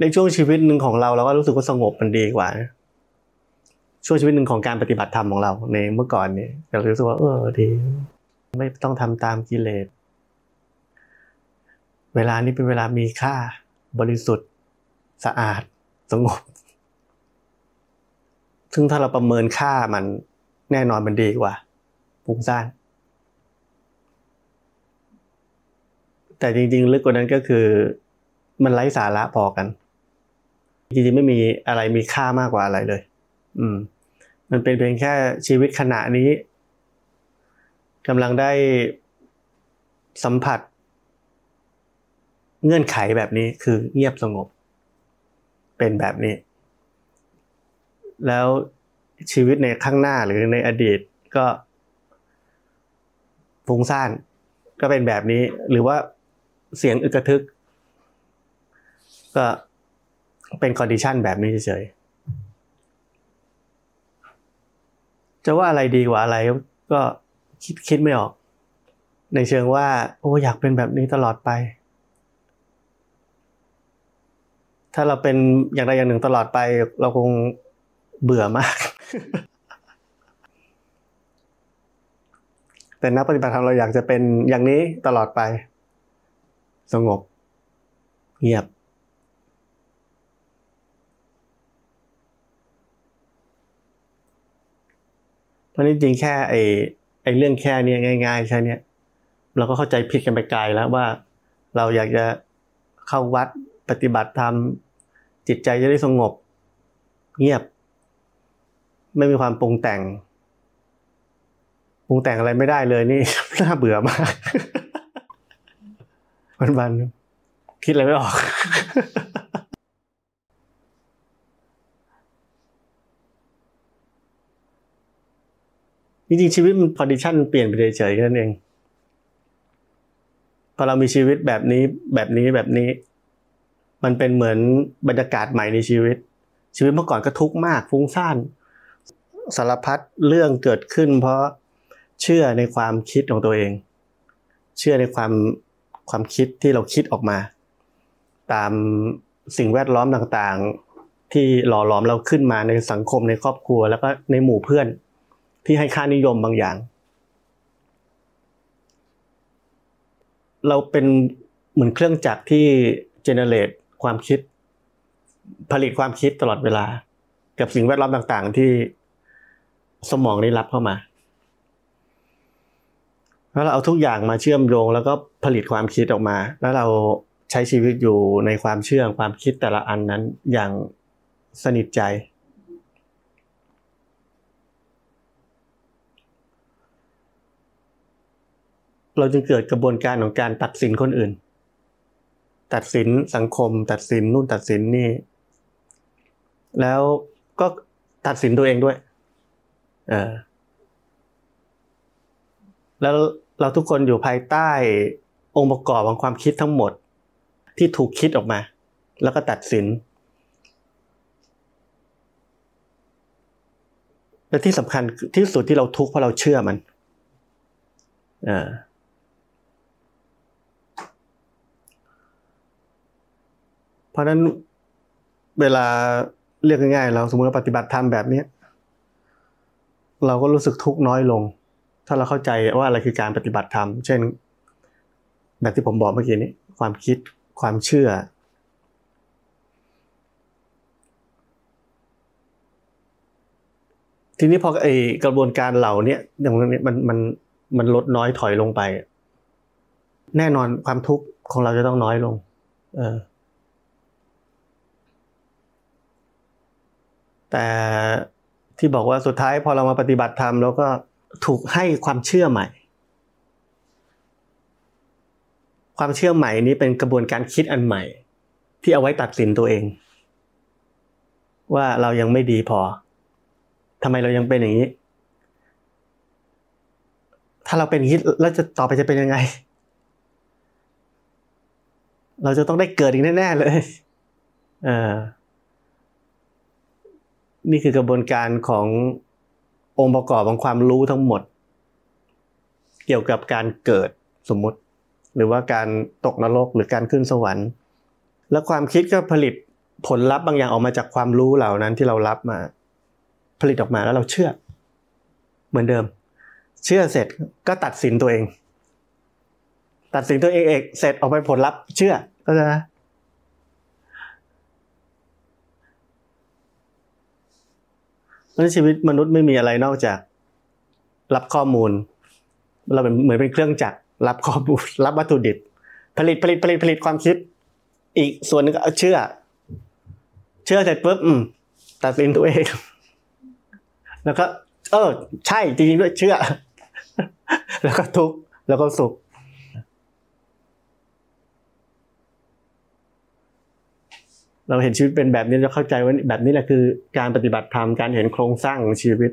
ในช่วงชีวิตหนึ่งของเราเราก็รู้สึกว่าสงบมันดีกว่า ช่วงชีวิตหนึ่งของการปฏิบัติธรรมของเรา ในเมื่อก่อนเนี่ยเรารู้สึกว่าเออดีไม่ต้องทำตามกิเลส เวลานี้เป็นเวลามีค่า บริสุทธิ์ สะอาด สงบ ซึ่งถ้าเราประเมินค่ามันแน่นอนมันดีกว่าฟุ้งซ่านแต่จริงๆ ลึกกว่านั้นก็คือ มันไร้สาระพอกัน จริงๆไม่มีอะไรมีค่ามากกว่าอะไรเลย อืม มันเป็นเพียงแค่ชีวิตขณะนี้กำลังได้สัมผัส เงื่อนไขแบบนี้คือเงียบสงบ เป็นแบบนี้ แล้วชีวิตในข้างหน้าหรือในอดีตก็ฟุ้งซ่านก็เป็นแบบนี้ หรือว่าเสียงอึกระทึก ก็ เป็น condition แบบนี้เฉยๆจะว่าอะไรดีกว่าอะไรก็คิดคิดไม่ออก ในเชิงว่า โอ้อยากเป็นแบบนี้ตลอดไป ถ้าเราเป็นอย่างใดอย่างหนึ่งตลอดไป เราคงเบื่อมาก แต่นักปฏิบัติธรรมเราอยากจะเป็นอย่างนี้ตลอดไป สงบ เงียบ ราะนี้จริงแค่ไอ้ไอ้เรื่องแค่นี้ง่าย ๆ แค่นี้เราก็เข้าใจผิดกันไปไกลแล้วว่า เราอยากจะเข้าวัดปฏิบัติธรรมจิตใจจะได้สงบ เงียบ ไม่มีความปรุงแต่งปรุงแต่งอะไรไม่ได้เลยนี่น่าเบื่อมากวันๆคิดอะไรไม่ออก จริงๆชีวิตมัน condition เปลี่ยนไปเฉยๆแค่นั้นเองพอเรามีชีวิตแบบนี้แบบนี้แบบนี้ มันเป็นเหมือนบรรยากาศใหม่ในชีวิต ชีวิตเมื่อก่อนก็ทุกข์มากฟุ้งซ่านสารพัดเรื่องเกิดขึ้น เพราะเชื่อในความคิดของตัวเอง เชื่อในความความคิดที่เราคิดออกมา ตามสิ่งแวดล้อมต่างๆ ที่หล่อหลอมเราขึ้นมาในสังคมในครอบครัว แล้วก็ในหมู่เพื่อน ที่ให้ค่านิยมบางอย่าง เราเป็นเหมือนเครื่องจักรที่เจเนเรตความคิด ผลิตความคิดตลอดเวลา กับสิ่งแวดล้อมต่างๆ ที่สมองได้รับเข้ามาแล้วเราเอาทุกอย่างมาเชื่อมโยง แล้วก็ผลิตความคิดออกมา แล้วเราใช้ชีวิตอยู่ในความเชื่อความคิดแต่ละอันนั้นอย่างสนิทใจ เราจึงเกิดกระบวนการของการตัดสินคนอื่น ตัดสินสังคม ตัดสินนู่นตัดสินนี่ แล้วก็ตัดสินตัวเองด้วยเออแล้วเราทุกคนอยู่ภายใต้องค์ประกอบของความคิดทั้งหมด ที่ถูกคิดออกมา แล้วก็ตัดสิน และที่สำคัญที่สุดที่เราทุกข์เพราะเราเชื่อมันอ เพราะนั้นเวลาเรียกง่ายๆเราสมมติเราปฏิบัติธรรมแบบนี้เราก็รู้สึกทุกข์น้อยลง ถ้าเราเข้าใจว่าอะไรคือการปฏิบัติธรรม เช่น แบบที่ผมบอกเมื่อกี้นี้ ความคิดความเชื่อ ทีนี้พอไอกระบวนการเหล่านี้อย่างนี้มันมันมันลดน้อยถอยลงไป แน่นอนความทุกข์ของเราจะต้องน้อยลง เออ แต่ที่บอกว่าสุดท้ายพอเรามาปฏิบัติธรรมแล้วก็ถูกให้ความเชื่อใหม่ ความเชื่อใหม่นี้เป็นกระบวนการคิดอันใหม่ ที่เอาไว้ตัดสินตัวเอง ว่าเรายังไม่ดีพอทำไมเรายังเป็นอย่างนี้ ถ้าเราเป็นอย่างนี้แล้วจะต่อไปจะเป็นยังไง เราจะต้องได้เกิดอีกแน่ๆเลย เออ นี่คือกระบวนการขององค์ประกอบของความรู้ทั้งหมด เกี่ยวกับการเกิดสมมุติ หรือว่าการตกนรกหรือการขึ้นสวรรค์ แล้วความคิดก็ผลิตผลลัพธ์บางอย่างออกมาจากความรู้เหล่านั้นที่เรารับมา ผลิตออกมาแล้วเราเชื่อ เหมือนเดิม เชื่อเสร็จก็ตัดสินตัวเอง ตัดสินตัวเองเองเสร็จออกไปผลลัพธ์เชื่อก็จะ ราะชีวิตมนุษย์ไม่มีอะไรนอกจาก รับข้อมูล เราเป็นเหมือนเป็นเครื่องจักรรับข้อมูลรับวัตถุดิบ ผลิตผลิตผลิตผลิตความคิด อีกส่วนหนึ่งก็เชื่อ เชื่อเสร็จปุ๊บอืมตัดสินตัวเอง แล้วก็ เออ ใช่จริงๆด้วยเชื่อ แล้วก็ทุกข์แล้วก็สุข เราเห็นชีวิตเป็นแบบนี้เราเข้าใจว่าแบบนี้แหละคือการปฏิบัติธรรมการเห็นโครงสร้างของชีวิต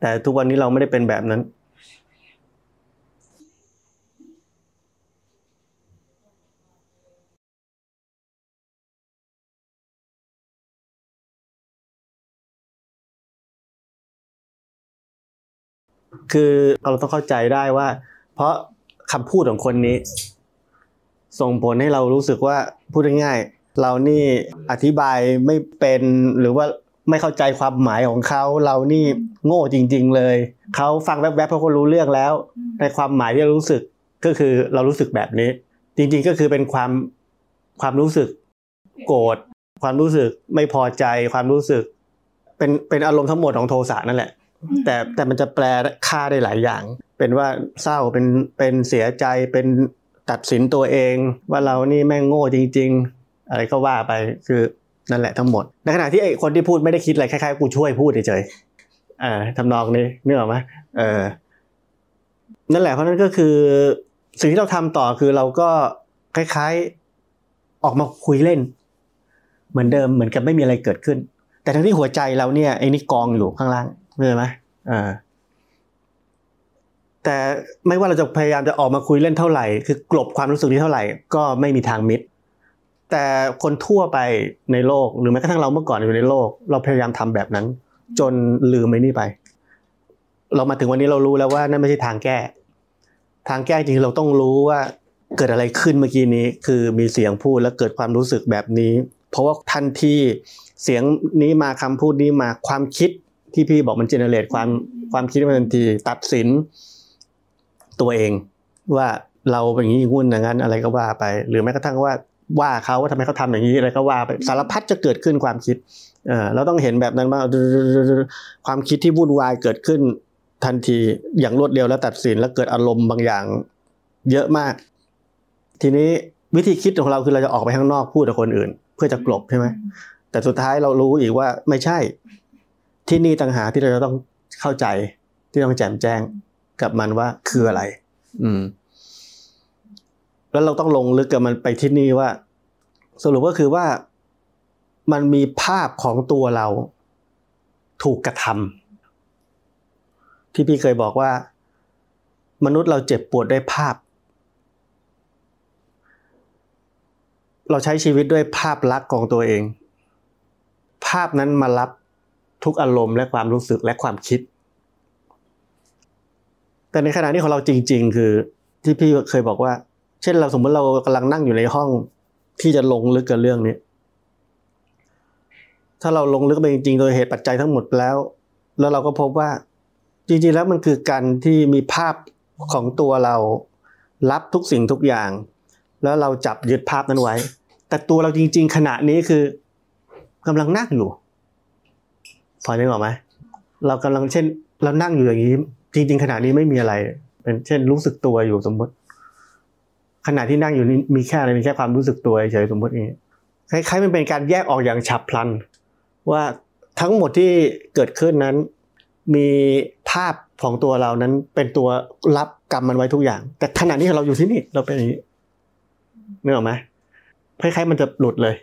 แต่ทุกวันนี้เราไม่ได้เป็นแบบนั้น คือเราต้องเข้าใจได้ว่า เพราะคำพูดของคนนี้ ส่งผลให้เรารู้สึกว่าพูดง่ายๆ เรานี่อธิบายไม่เป็นหรือว่าไม่เข้าใจความหมายของเขาเรานี่โง่จริง ๆ เลยเขาฟังแวบๆเขาก็รู้เรื่องแล้ว ในความหมายที่เรารู้สึกก็คือเรารู้สึกแบบนี้ จริง ๆ ก็คือเป็นความความรู้สึก โกรธความรู้สึกไม่พอใจความรู้สึก เป็นเป็นอารมณ์ทั้งหมดของโทสะนั่นแหละ แต่แต่มันจะแปลค่าได้หลายอย่าง เป็นว่าเศร้าเป็นเป็นเสียใจเป็นตัดสินตัวเอง ว่าเรานี่แม่งโง่จริง ๆ อะไรก็ว่าไปคือนั่นแหละทั้งหมด ในขณะที่ไอ้คนที่พูดไม่ได้คิดอะไรคล้ายๆกูช่วยพูดเฉยๆเออทำนองนี้นึกออกไหมเออนั่นแหละเพราะนั้นก็คือ สิ่งที่เราทำต่อคือเราก็คล้ายๆออกมาคุยเล่น เหมือนเดิมเหมือนกับไม่มีอะไรเกิดขึ้น แต่ทั้งที่หัวใจเราเนี่ยไอ้นี่กองอยู่ข้างล่างเข้าใจไหมเอ่าแต่ไม่ว่าเราจะพยายามจะออกมาคุยเล่นเท่าไหร่ คือกลบความรู้สึกนี้เท่าไหร่ ก็ไม่มีทางมิด แต่คนทั่วไปในโลกหรือแม้กระทั่งเราเมื่อก่อนอยู่ในโลก เราพยายามทำแบบนั้น จนลืมไอ้นี่ไป เรามาถึงวันนี้เรารู้แล้วว่านั่นไม่ใช่ทางแก้ ทางแก้จริงๆเราต้องรู้ว่าเกิดอะไรขึ้นเมื่อกี้นี้ คือมีเสียงพูดแล้วเกิดความรู้สึกแบบนี้ เพราะว่าทันทีเสียงนี้มาคำพูดนี้มาความคิดที่พี่บอกมันเจเนเรตความความคิดมันทันทีตัดสินตัวเองว่าเราเป็นอย่างนี้อย่างงู้นอย่างนั้นอะไรก็ว่าไป หรือแม้กระทั่งว่า ว่าเขาว่าทำไมเขาทำอย่างนี้อะไรก็ว่าไปสารพัดจะเกิดขึ้นความคิดเออเราต้องเห็นแบบนั้นว่าความคิดที่วุ่นวายเกิดขึ้นทันทีอย่างรวดเร็วแล้วตัดสินแล้วเกิดอารมณ์บางอย่างเยอะมาก ทีนี้วิธีคิดของเราคือเราจะออกไปข้างนอกพูดกับคนอื่น เพื่อจะกลบใช่ไหมแต่สุดท้ายเรารู้อีกว่าไม่ใช่ ที่นี่ต่างหากที่เราจะต้องเข้าใจที่ต้องแจมแจ้งกับมันว่าคืออะไร อืม แล้วเราต้องลงลึกกับมันไปที่นี่ว่า สรุปก็คือว่ามันมีภาพของตัวเราถูกกระทำที่พี่เคยบอกว่า มนุษย์เราเจ็บปวดด้วยภาพ เราใช้ชีวิตด้วยภาพลักษณ์ของตัวเอง ภาพนั้นมารับทุกอารมณ์และความรู้สึกและความคิด แต่ในขณะนี้ของเราจริง ๆ คือที่พี่เคยบอกว่า เช่นเราสมมติเรากำลังนั่งอยู่ในห้องที่จะลงลึกกับเรื่องนี้ ถ้าเราลงลึกไปจริงๆ โดยเหตุปัจจัยทั้งหมดแล้ว แล้วเราก็พบว่าจริงๆแล้วมันคือการที่มีภาพของตัวเรารับทุกสิ่งทุกอย่าง แล้วเราจับยึดภาพนั้นไว้ แต่ตัวเราจริง ๆ ขณะนี้คือกำลังนั่งอยู่พอจะบอกไหมเรากำลังเช่น เรานั่งอยู่อย่างนี้ จริง ๆ ขณะนี้ไม่มีอะไร เป็นเช่นรู้สึกตัวอยู่สมมติ ขณะที่นั่งอยู่นี้มีแค่อะไรมีแค่ความรู้สึกตัวเฉยๆสมมติอย่างนี้คล้ายๆมันเป็นการแยกออกอย่างฉับพลัน ว่าทั้งหมดที่เกิดขึ้นนั้น มีภาพของตัวเรานั้นเป็นตัวรับกรรมมันไว้ทุกอย่าง แต่ขณะนี้เราอยู่ที่นี่เราเป็นอย่างนี้นึกออกไหมคล้ายๆมันจะหลุดเลย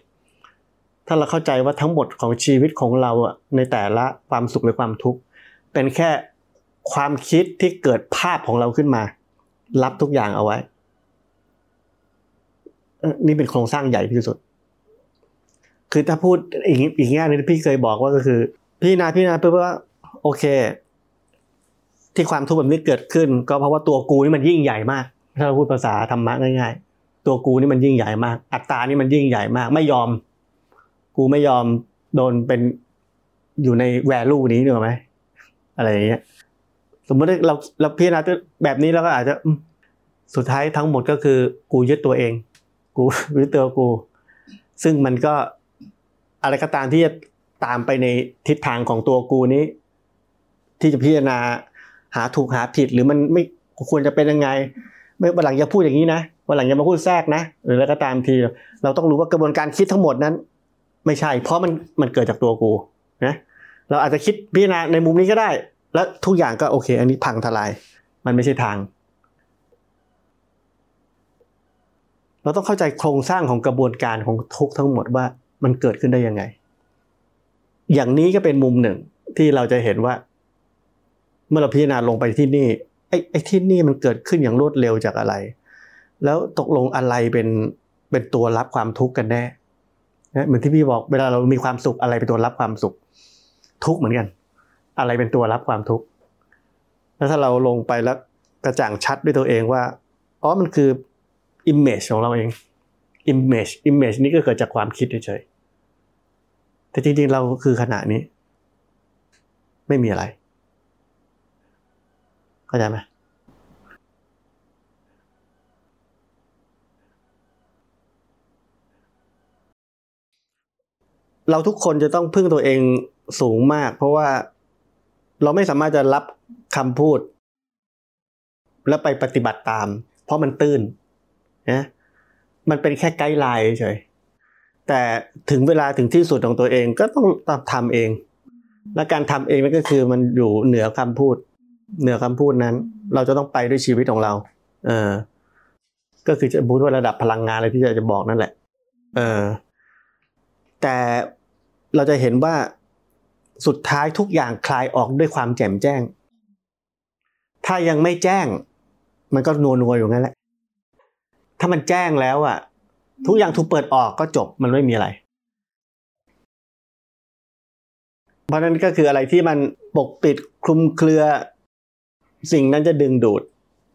ถ้าเราเข้าใจว่าทั้งหมดของชีวิตของเราอะในแต่ละความสุขหรือความทุกข์เป็นแค่ความคิดที่เกิดภาพของเราขึ้นมา รับทุกอย่างเอาไว้ นี่เป็นโครงสร้างใหญ่ที่สุด คือถ้าพูดอีกอีกแง่นึงพี่เคยบอกว่าก็คือพี่นาพี่นาเพื่อว่า โอเค ที่ความทุกข์แบบนี้เกิดขึ้น ก็เพราะว่าตัวกูนี่มันยิ่งใหญ่มาก ถ้าเราพูดภาษาธรรมะง่าย ๆ ตัวกูนี่มันยิ่งใหญ่มาก อัตตานี่มันยิ่งใหญ่มาก ไม่ยอม กูไม่ยอมโดนเป็นอยู่ในแวลูนี้หรือไหมอะไรอย่างเงี้ยสมมติเราเราพิจารณาแบบนี้แล้วก็อาจจะสุดท้ายทั้งหมดก็คือกูยึดตัวเอง กูยึดตัวกู ซึ่งมันก็อะไรก็ตามที่จะตามไปในทิศทางของตัวกูนี้ ที่จะพิจารณาหาถูกหาผิดหรือมันไม่ควรจะเป็นยังไง ไม่วันหลังอย่าพูดอย่างนี้นะวันหลังอย่ามาพูดแทรกนะ หรืออะไรก็ตามที เราต้องรู้ว่ากระบวนการคิดทั้งหมดนั้น ไม่ใช่ เพราะมันมันเกิดจากตัวกูนะเราอาจจะคิดพิจารณาในมุมนี้ก็ได้ แล้วทุกอย่างก็โอเค อันนี้พังทลาย มันไม่ใช่ทาง เราต้องเข้าใจโครงสร้างของกระบวนการของทุกทั้งหมดว่ามันเกิดขึ้นได้ยังไง อย่างนี้ก็เป็นมุมหนึ่งที่เราจะเห็นว่า เมื่อเราพิจารณาลงไปที่นี่ไอ้ไอ้ที่นี่มันเกิดขึ้นอย่างรวดเร็วจากอะไร แล้วตกลงอะไรเป็นเป็นตัวรับความทุกข์กันแน่นะเหมือนที่พี่บอกเวลาเรามีความสุขอะไรเป็นตัวรับความสุข ทุกเหมือนกัน อะไรเป็นตัวรับความทุกข์แล้วถ้าเราลงไปแล้วกระจ่างชัดด้วยตัวเองว่าอ๋อมันคือ image ของเราเอง image image นี้ก็เกิดจากความคิดเฉยๆแต่จริงๆเราคือขณะนี้ ไม่มีอะไรเข้าใจไหมเราทุกคนจะต้องพึ่งตัวเองสูงมาก เพราะว่าเราไม่สามารถจะรับคำพูด แล้วไปปฏิบัติตาม เพราะมันตื้น นะมันเป็นแค่ไกด์ไลน์เฉยแต่ถึงเวลาถึงที่สุดของตัวเองก็ต้องทำเอง และการทำเองนั่นก็คือมันอยู่เหนือคำพูด เหนือคำพูดนั้น เราจะต้องไปด้วยชีวิตของเรา เออ ก็คือจะพูดว่าระดับพลังงานอะไรที่จะจะบอกนั่นแหละ เออ แต่เราจะเห็นว่าสุดท้ายทุกอย่างคลายออกด้วยความแจ่มแจ้ง ถ้ายังไม่แจ้ง มันก็นัวนัวอยู่งั้นแหละ ถ้ามันแจ้งแล้วอะทุกอย่างถูกเปิดออกก็จบมันไม่มีอะไร เพราะนั้นก็คืออะไรที่มันปกปิดคลุมเครือ สิ่งนั้นจะดึงดูด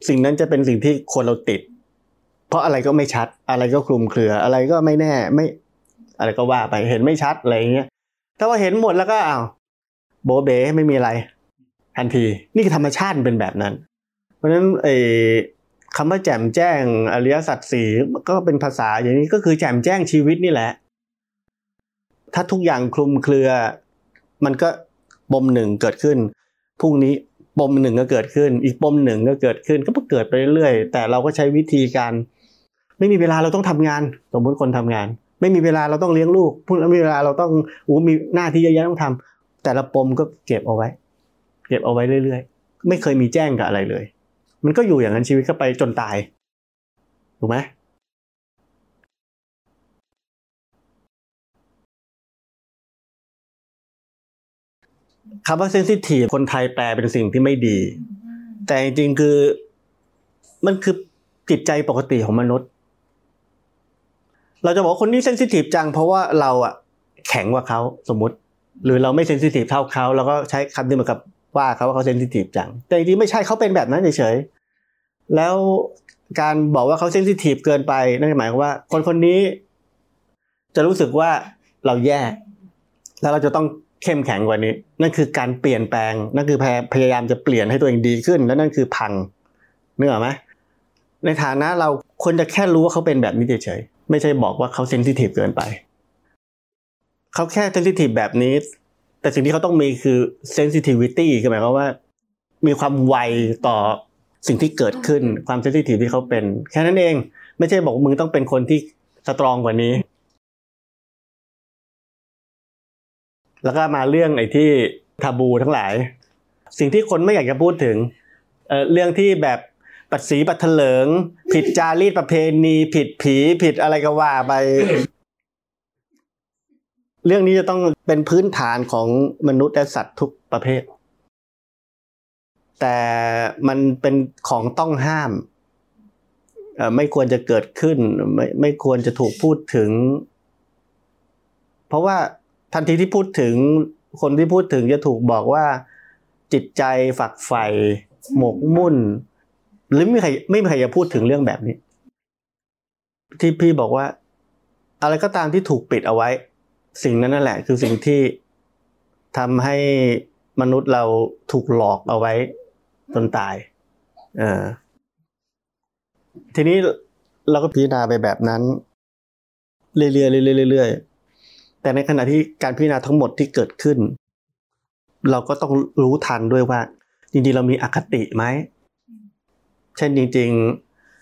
สิ่งนั้นจะเป็นสิ่งที่คนเราติด เพราะอะไรก็ไม่ชัด อะไรก็คลุมเครือ อะไรก็ไม่แน่ไม่ อะไรก็ว่าไปเห็นไม่ชัดอะไรอย่างเงี้ยถ้าว่าเห็นหมดแล้วก็อ้าวโบเบไม่มีอะไรทันที นี่คือธรรมชาติเป็นแบบนั้น เพราะฉะนั้นไอ คำว่าแจ่มแจ้งอริยสัจสี่ก็เป็นภาษาอย่างนี้ก็คือแจ่มแจ้งชีวิตนี่แหละ ถ้าทุกอย่างคลุมเครือ มันก็ปมหนึ่งเกิดขึ้นพรุ่งนี้ปมหนึ่งก็เกิดขึ้น อีกปมหนึ่งก็เกิดขึ้น ก็เกิดไปเรื่อยแต่เราก็ใช้วิธีการ ไม่มีเวลาเราต้องทำงาน สมมติคนทำงาน ไม่มีเวลาเราต้องเลี้ยงลูกพูดแล้วมีเวลาเราต้องอู้มีหน้าที่เยอะแยะต้องทำแต่ละปมก็เก็บเอาไว้ เก็บเอาไว้เรื่อยๆ ไม่เคยมีแจ้งกับอะไรเลย มันก็อยู่อย่างนั้นชีวิตก็ไปจนตาย ถูกไหมคำว่า sensitive คนไทยแปลเป็นสิ่งที่ไม่ดี แต่จริงๆคือมันคือจิตใจปกติของมนุษย์ เราจะบอกคนนี้ sensitive จังเพราะว่าเราอะแข็งกว่าเขาสมมติ หรือเราไม่ sensitive เท่าเขาเราก็ใช้คำนี้เหมือนกับว่าเขาว่าเขา sensitive จัง แต่จริงๆไม่ใช่เขาเป็นแบบนั้นเฉยๆ แล้วการบอกว่าเขา sensitive เกินไปนั่นหมายความว่า คนคนนี้ จะรู้สึกว่าเราแย่ แล้วเราจะต้องเข้มแข็งกว่านี้ นั่นคือการเปลี่ยนแปลง นั่นคือพยายามจะเปลี่ยนให้ตัวเองดีขึ้น แล้วนั่นคือพังนึกออกไหมในฐานะเราควรจะแค่รู้ว่าเขาเป็นแบบนี้เฉยๆไม่ใช่บอกว่าเขา sensitive เกินไป เขาแค่ sensitive แบบนี้ แต่สิ่งที่เขาต้องมีคือ sensitivity คือหมายความว่า มีความไวต่อ สิ่งที่เกิดขึ้นความ sensitive ที่เขาเป็น แค่นั้นเอง ไม่ใช่บอกมึงต้องเป็นคนที่สตรองกว่านี้ แล้วก็มาเรื่องไอ้ที่ทาบูทั้งหลาย สิ่งที่คนไม่อยากจะพูดถึงเอ่อเรื่องที่แบบปัดสีปัดเถลิง ผิดจารีตประเพณี ผิดผีผิดอะไรก็ว่าไป เรื่องนี้จะต้องเป็นพื้นฐานของมนุษย์และสัตว์ทุกประเภท แต่มันเป็นของต้องห้ามไม่ควรจะเกิดขึ้นไม่ไม่ควรจะถูกพูดถึง เพราะว่าทันทีที่พูดถึง คนที่พูดถึงจะถูกบอกว่า จิตใจฝักใฝ่หมกมุ่น หรือไม่มีใครไม่มีใครจะพูดถึงเรื่องแบบนี้ ที่พี่บอกว่า อะไรก็ตามที่ถูกปิดเอาไว้ สิ่งนั้นนั่นแหละ คือสิ่งที่ทำให้มนุษย์เราถูกหลอกเอาไว้ จนตายเออทีนี้เราก็พิจารณาไปแบบนั้น เรื่อยๆเรื่อยๆเรื่อยๆแต่ในขณะที่การพิจารณาทั้งหมดที่เกิดขึ้น เราก็ต้องรู้ทันด้วยว่าจริงๆเรามีอคติไหมเช่นจริง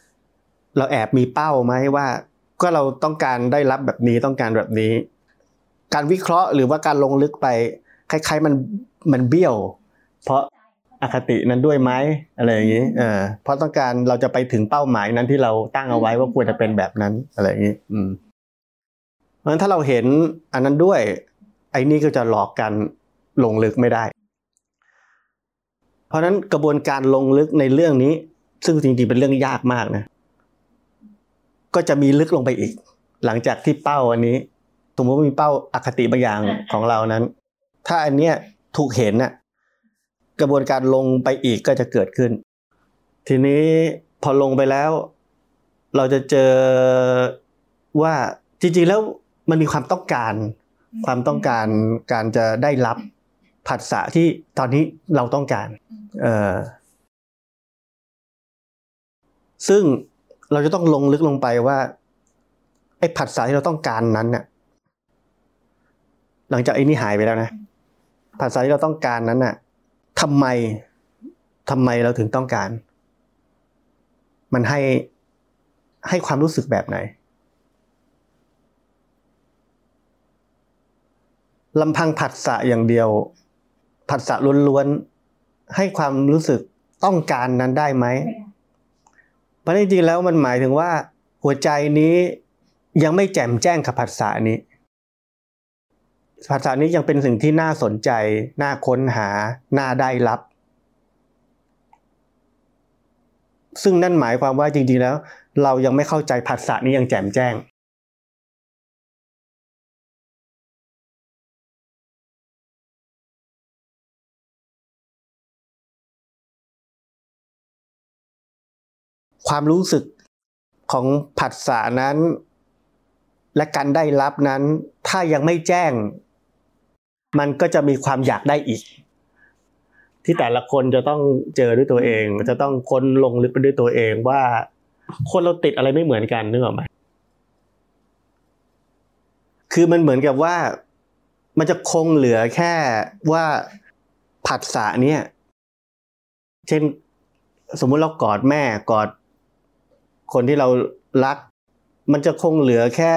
ๆ เราแอบมีเป้าไหมว่า ก็เราต้องการได้รับแบบนี้ต้องการแบบนี้ การวิเคราะห์หรือว่าการลงลึกไปคล้ายๆมันมันเบี้ยว เพราะ อคตินั้นด้วยไหมอะไรอย่างนี้เออเพราะต้องการเราจะไปถึงเป้าหมายนั้นที่เราตั้งเอาไว้ว่าควรจะเป็นแบบนั้นอะไรอย่างนี้อืมเพราะฉะนั้นถ้าเราเห็นอันนั้นด้วย ไอ้นี่ก็จะหลอกกันลงลึกไม่ได้ เพราะฉะนั้นกระบวนการลงลึกในเรื่องนี้ ซึ่งจริงๆเป็นเรื่องยากมากนะ ก็จะมีลึกลงไปอีก หลังจากที่เป้าอันนี้สมมติว่ามีเป้าอคติบางอย่างของเรานั้น ถ้าอันเนี้ยถูกเห็นน่ะ กระบวนการลงไปอีกก็จะเกิดขึ้น ทีนี้พอลงไปแล้ว เราจะเจอว่าจริงๆแล้วมันมีความต้องการ ความต้องการการจะได้รับผัสสะที่ตอนนี้เราต้องการเออซึ่งเราจะต้องลงลึกลงไปว่า ไอ้ผัสสะที่เราต้องการนั้นเนี่ยหลังจากไอ้นี่หายไปแล้วนะผัสสะที่เราต้องการนั้นน่ะ ทำไมทำไมเราถึงต้องการ มันให้ให้ความรู้สึกแบบไหนลำพังผัสสะอย่างเดียว ผัสสะล้วนๆให้ความรู้สึกต้องการนั้นได้ไหมเพราะจริงๆแล้วมันหมายถึงว่า หัวใจนี้ยังไม่แจ่มแจ้งกับผัสสะนี้ ผัสสะนี้ยังเป็นสิ่งที่น่าสนใจ น่าค้นหา น่าได้รับ ซึ่งนั่นหมายความว่าจริงๆแล้ว เรายังไม่เข้าใจผัสสะนี้ยังแจ่มแจ้ง ความรู้สึกของผัสสะนั้น และการได้รับนั้น ถ้ายังไม่แจ้ง มันก็จะมีความอยากได้อีก ที่แต่ละคนจะต้องเจอด้วยตัวเอง จะต้องค้นลงลึกไปด้วยตัวเองว่า คนเราติดอะไรไม่เหมือนกันนึกออกไหมคือมันเหมือนกับว่ามันจะคงเหลือแค่ว่าผัสสะเนี่ย เช่น สมมุติเรากอดแม่กอด คนที่เรารัก มันจะคงเหลือแค่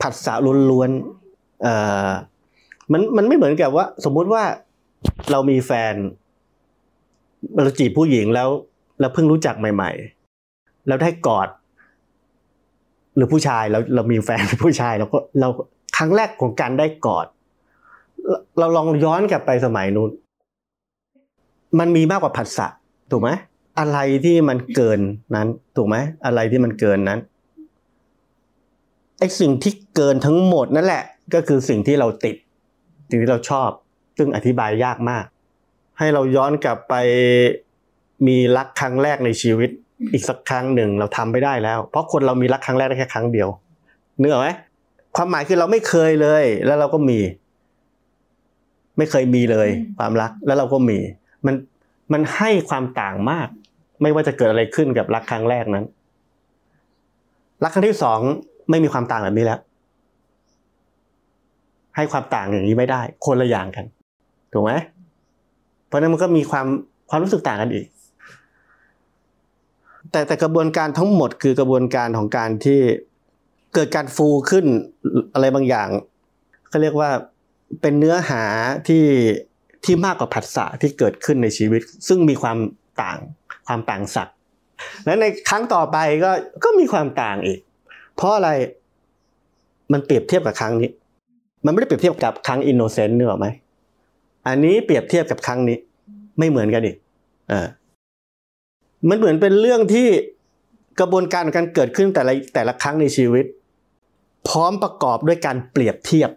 ผัสสะล้วนๆเอ่อ มันมันไม่เหมือนกับว่า สมมุติว่าเรามีแฟน เราจีบผู้หญิงแล้วเราเพิ่งรู้จักใหม่ ๆ แล้วได้กอด หรือผู้ชายเราเรามีแฟนผู้ชายเราก็เราครั้งแรกของการได้กอด เราลองย้อนกลับไปสมัยนู้นมันมีมากกว่าผัสสะถูกไหมอะไรที่มันเกินนั้น ถูกไหมอะไรที่มันเกินนั้นไอสิ่งที่เกินทั้งหมดนั่นแหละ ก็คือสิ่งที่เราติด สิ่งที่เราชอบ ซึ่งอธิบายยากมาก ให้เราย้อนกลับไปมีรักครั้งแรกในชีวิต อีกสักครั้งหนึ่งเราทำไม่ได้แล้ว เพราะคนเรามีรักครั้งแรกได้แค่ครั้งเดียวเนื้อไหมความหมายคือเราไม่เคยเลย แล้วเราก็มี ไม่เคยมีเลย ความรักแล้วเราก็มี มันมันให้ความต่างมาก ไม่ว่าจะเกิดอะไรขึ้นกับรักครั้งแรกนั้น รักครั้งที่สองไม่มีความต่างแบบนี้แล้ว ให้ความต่างอย่างนี้ไม่ได้ คนละอย่างกัน ถูกไหมเพราะนั้นมันก็มีความความรู้สึกต่างกันอีก แต่แต่กระบวนการทั้งหมดคือกระบวนการของการที่เกิดการฟูขึ้นอะไรบางอย่างเขาเรียกว่าเป็นเนื้อหาที่ที่มากกว่าผัสสะที่เกิดขึ้นในชีวิต ซึ่งมีความต่างความต่างสักและในครั้งต่อไปก็ก็มีความต่างอีก เพราะอะไรมันเปรียบเทียบกับครั้งนี้ มันไม่ได้เปรียบเทียบกับครั้งอินโนเซนต์เนอะไหมอันนี้เปรียบเทียบกับครั้งนี้ ไม่เหมือนกันอีกอ่ามันเหมือนเป็นเรื่องที่กระบวนการการเกิดขึ้นแต่ละแต่ละครั้งในชีวิต พร้อมประกอบด้วยการเปรียบเทียบ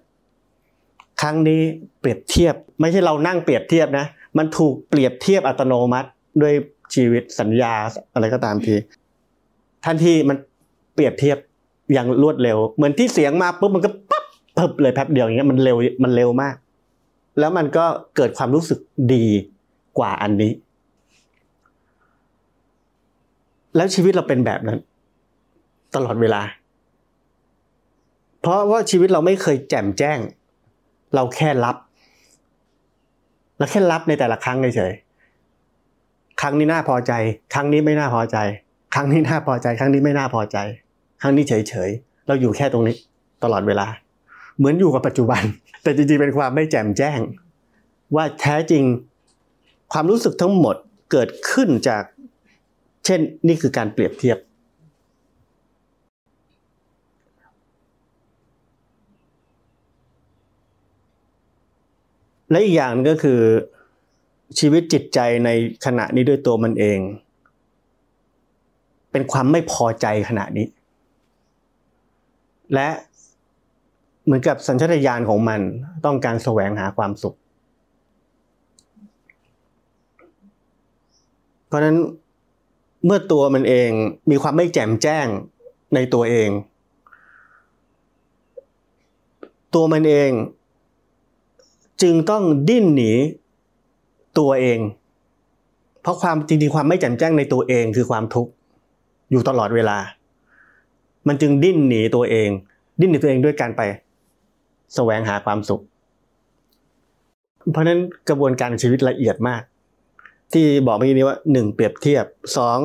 ครั้งนี้เปรียบเทียบ ไม่ใช่เรานั่งเปรียบเทียบนะ มันถูกเปรียบเทียบอัตโนมัติด้วยชีวิตสัญญาอะไรก็ตามทีทันทีมันเปรียบเทียบอย่างรวดเร็ว เหมือนที่เสียงมาปุ๊บมันก็ ปั๊บปึ๊บเลยแป๊บเดียวอย่างเงี้ยมันเร็วมันเร็วมาก แล้วมันก็เกิดความรู้สึกดีกว่าอันนี้ แล้วชีวิตเราเป็นแบบนั้น ตลอดเวลา เพราะว่าชีวิตเราไม่เคยแจ่มแจ้ง เราแค่รับเราแค่รับในแต่ละครั้งเฉยๆครั้งนี้น่าพอใจ ครั้งนี้ไม่น่าพอใจ ครั้งนี้น่าพอใจ ครั้งนี้ไม่น่าพอใจ ครั้งนี้เฉยๆ เราอยู่แค่ตรงนี้ตลอดเวลา เหมือนอยู่กับปัจจุบัน แต่จริงๆเป็นความไม่แจ่มแจ้ง ว่าแท้จริงความรู้สึกทั้งหมดเกิดขึ้นจาก เช่นนี่คือการเปรียบเทียบ และอีกอย่างก็คือชีวิตจิตใจในขณะนี้ด้วยตัวมันเอง เป็นความไม่พอใจขณะนี้ และ เหมือนกับสัญชาตญาณของมันต้องการแสวงหาความสุข เพราะฉะนั้นเมื่อตัวมันเองมีความไม่แจ่มแจ้งในตัวเอง ตัวมันเองจึงต้องดิ้นหนีตัวเอง เพราะความจริงๆความไม่แจ่มแจ้งในตัวเองคือความทุกข์อยู่ตลอดเวลา มันจึงดิ้นหนีตัวเอง ดิ้นหนีตัวเองด้วยการไป แสวงหาความสุข เพราะนั้นกระบวนการชีวิตละเอียดมาก ที่บอกเมื่อกี้นี้ว่าหนึ่งเปรียบเทียบสอง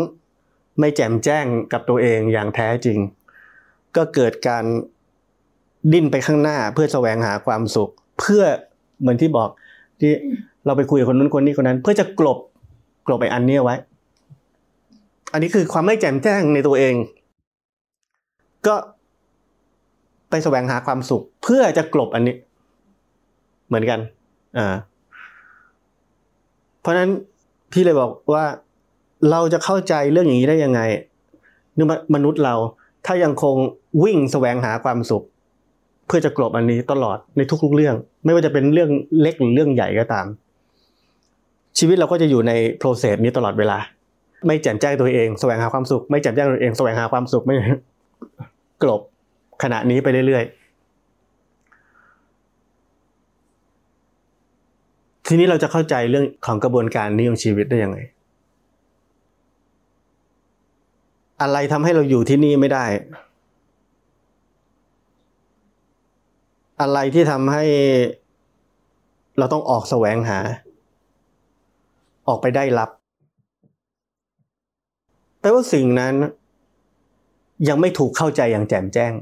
ไม่แจ่มแจ้งกับตัวเองอย่างแท้จริง ก็เกิดการดิ้นไปข้างหน้าเพื่อแสวงหาความสุข เพื่อเหมือนที่บอกที่เราไปคุยกับคนนู้นคนนี้คนนั้น เพื่อจะกลบกลบไปอันนี้ไว้ อันนี้คือความไม่แจ่มแจ้งในตัวเอง ก็ ไปแสวงหาความสุข เพื่อจะกลบอันนี้ เหมือนกัน อ่า เพราะฉะนั้นพี่เลยบอกว่าเราจะเข้าใจเรื่องอย่างนี้ได้ยังไงนึกมนุษย์เราถ้ายังคงวิ่งแสวงหาความสุข เพื่อจะกลบอันนี้ตลอดในทุกๆเรื่อง ไม่ว่าจะเป็นเรื่องเล็กหรือเรื่องใหญ่ก็ตาม ชีวิตเราก็จะอยู่ในโปรเซสนี้ตลอดเวลา ไม่แจ่มแจ้งตัวเองแสวงหาความสุข ไม่แจ่มแจ้งตัวเองแสวงหาความสุขไม่กลบ ขณะนี้ไปเรื่อยๆ ทีนี้เราจะเข้าใจเรื่องของกระบวนการนี้ของชีวิตได้ยังไง อะไรทำให้เราอยู่ที่นี่ไม่ได้ อะไรที่ทำให้เราต้องออกแสวงหา ออกไปได้รับแปลว่าสิ่งนั้นยังไม่ถูกเข้าใจอย่างแจ่มแจ้ง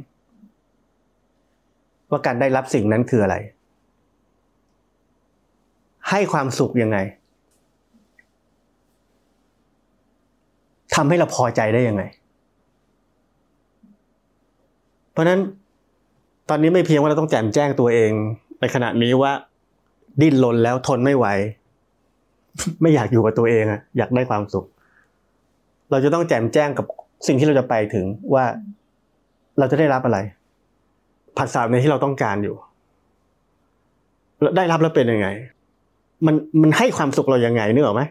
ว่าการได้รับสิ่งนั้นคืออะไร ให้ความสุขยังไงทำให้เราพอใจได้ยังไง เพราะนั้นตอนนี้ไม่เพียงว่าเราต้องแจมแจ้งตัวเอง ในขณะนี้ว่า ดิ้นรนแล้วทนไม่ไหว ไม่อยากอยู่กับตัวเองอะอยากได้ความสุข เราจะต้องแจมแจ้งกับสิ่งที่เราจะไปถึงว่าเราจะได้รับอะไร ผัสสะในที่เราต้องการอยู่ได้รับแล้วเป็นยังไง มันมันให้ความสุขเรายังไงนึกอไหม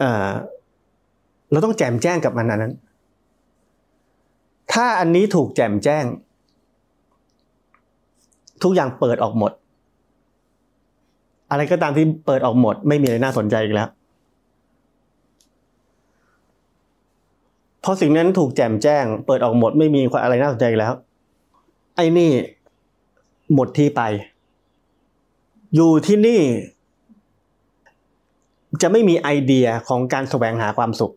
เออเราต้องแจมแจ้งกับมันอันนั้น ถ้าอันนี้ถูกแจมแจ้ง ทุกอย่างเปิดออกหมด อะไรก็ตามที่เปิดออกหมด ไม่มีอะไรน่าสนใจอีกแล้วพอสิ่งนั้นถูกแจมแจ้ง เปิดออกหมดไม่มีอะไรน่าสนใจอีกแล้ว ไอ้นี่หมดที่ไป อยู่ที่นี่ จะไม่มีไอเดียของการแสวงหาความสุข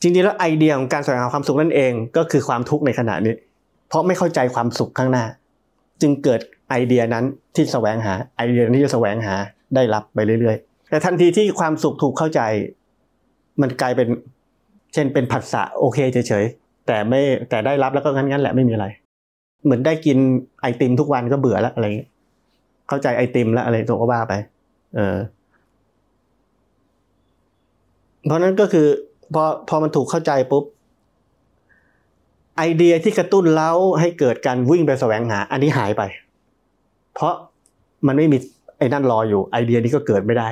จริงๆแล้วไอเดียของการแสวงหาความสุขนั่นเอง ก็คือความทุกข์ในขณะนี้ เพราะไม่เข้าใจความสุขข้างหน้า จึงเกิดไอเดียนั้นที่แสวงหาไอเดียนี้จะแสวงหาได้รับไปเรื่อยๆ แต่ทันทีที่ความสุขถูกเข้าใจ มันกลายเป็น เช่นเป็นผัสสะโอเคเฉยๆแต่ไม่แต่ได้รับแล้วก็งั้นๆแหละไม่มีอะไร เหมือนได้กินไอติมทุกวันก็เบื่อแล้วอะไรอย่างนี้เข้าใจไอติมแล้วอะไรตัวก็ว่าไป เออ เพราะนั้นก็คือ พอพอมันถูกเข้าใจปุ๊บไอเดียที่กระตุ้นเล้าให้เกิดการวิ่งไปแสวงหา อันนี้หายไป เพราะมันไม่มีไอ้นั่นรออยู่ ไอเดียนี้ก็เกิดไม่ได้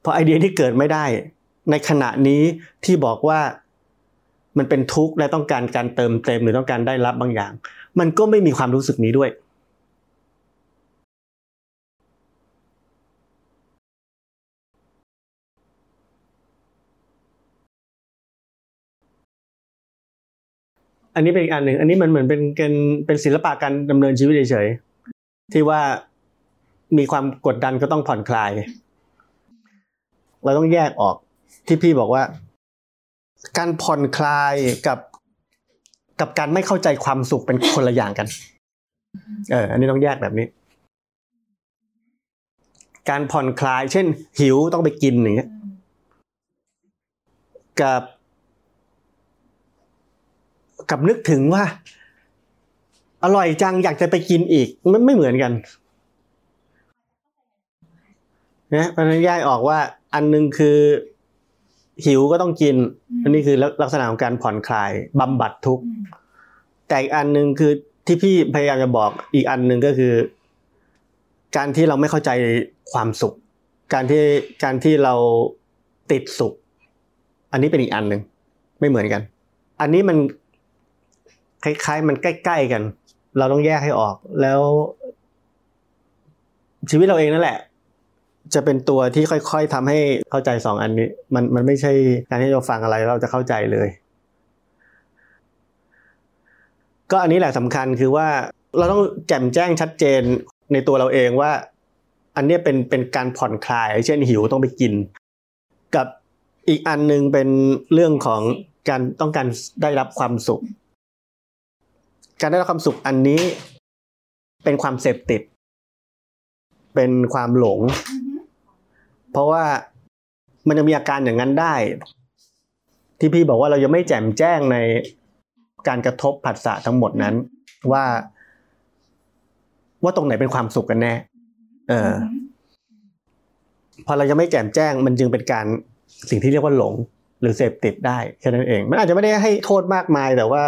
เพราะไอเดียที่เกิดไม่ได้ ในขณะนี้ที่บอกว่า มันเป็นทุกข์และต้องการการเติมเต็มหรือต้องการได้รับบางอย่าง มันก็ไม่มีความรู้สึกนี้ด้วย อันนี้เป็นอีกอันหนึ่งอันนี้มันเหมือนเป็นเป็นเป็นศิลปะการดำเนินชีวิตเฉยๆที่ว่ามีความกดดันก็ต้องผ่อนคลาย เราต้องแยกออกที่พี่บอกว่า การผ่อนคลายกับกับการไม่เข้าใจความสุขเป็นคนละอย่างกัน เออ อันนี้ต้องแยกแบบนี้ การผ่อนคลาย เช่น หิวต้องไปกินอย่างเงี้ย กับ กับนึกถึงว่า อร่อยจังอยากจะไปกินอีก มันไม่เหมือนกันนะเพราะฉะนั้นแยกออกว่า อันหนึงคือ หิวก็ต้องกินอันนี้คือลักษณะของการผ่อนคลายบำบัดทุกข์แต่อีกอันหนึ่งคือที่พี่พยายามจะบอกอีกอันหนึ่งก็คือ การที่เราไม่เข้าใจความสุข การที่การที่เราติดสุข อันนี้เป็นอีกอันหนึ่งไม่เหมือนกัน อันนี้มันคล้ายๆ มันใกล้ๆกัน เราต้องแยกให้ออกแล้ว ชีวิตเราเองนั่นแหละ จะเป็นตัวที่ค่อยๆทำให้เข้าใจสองอันนี้ มันมันไม่ใช่การที่เราฟังอะไรเราจะเข้าใจเลย ก็อันนี้แหละสำคัญคือว่าเราต้องแจ่มแจ้งชัดเจนในตัวเราเองว่า อันเนี้ยเป็นเป็นการผ่อนคลาย เช่นหิวต้องไปกิน กับอีกอันหนึงเป็นเรื่องของการต้องการได้รับความสุข การได้รับความสุขอันนี้เป็นความเสพติด เป็นความหลง เพราะว่ามันจะมีอาการอย่างนั้นได้ ที่พี่บอกว่าเรายังไม่แจ่มแจ้งในการกระทบผัสสะทั้งหมดนั้น ว่า ว่าตรงไหนเป็นความสุขกันแน่ เออ พอเรายังไม่แจ่มแจ้ง มันจึงเป็นการสิ่งที่เรียกว่าหลง หรือเสพติดได้แค่นั้นเอง มันอาจจะไม่ได้ให้โทษมากมายแต่ว่า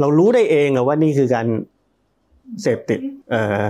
เรารู้ได้เองอะว่านี่คือการเสพติด เออ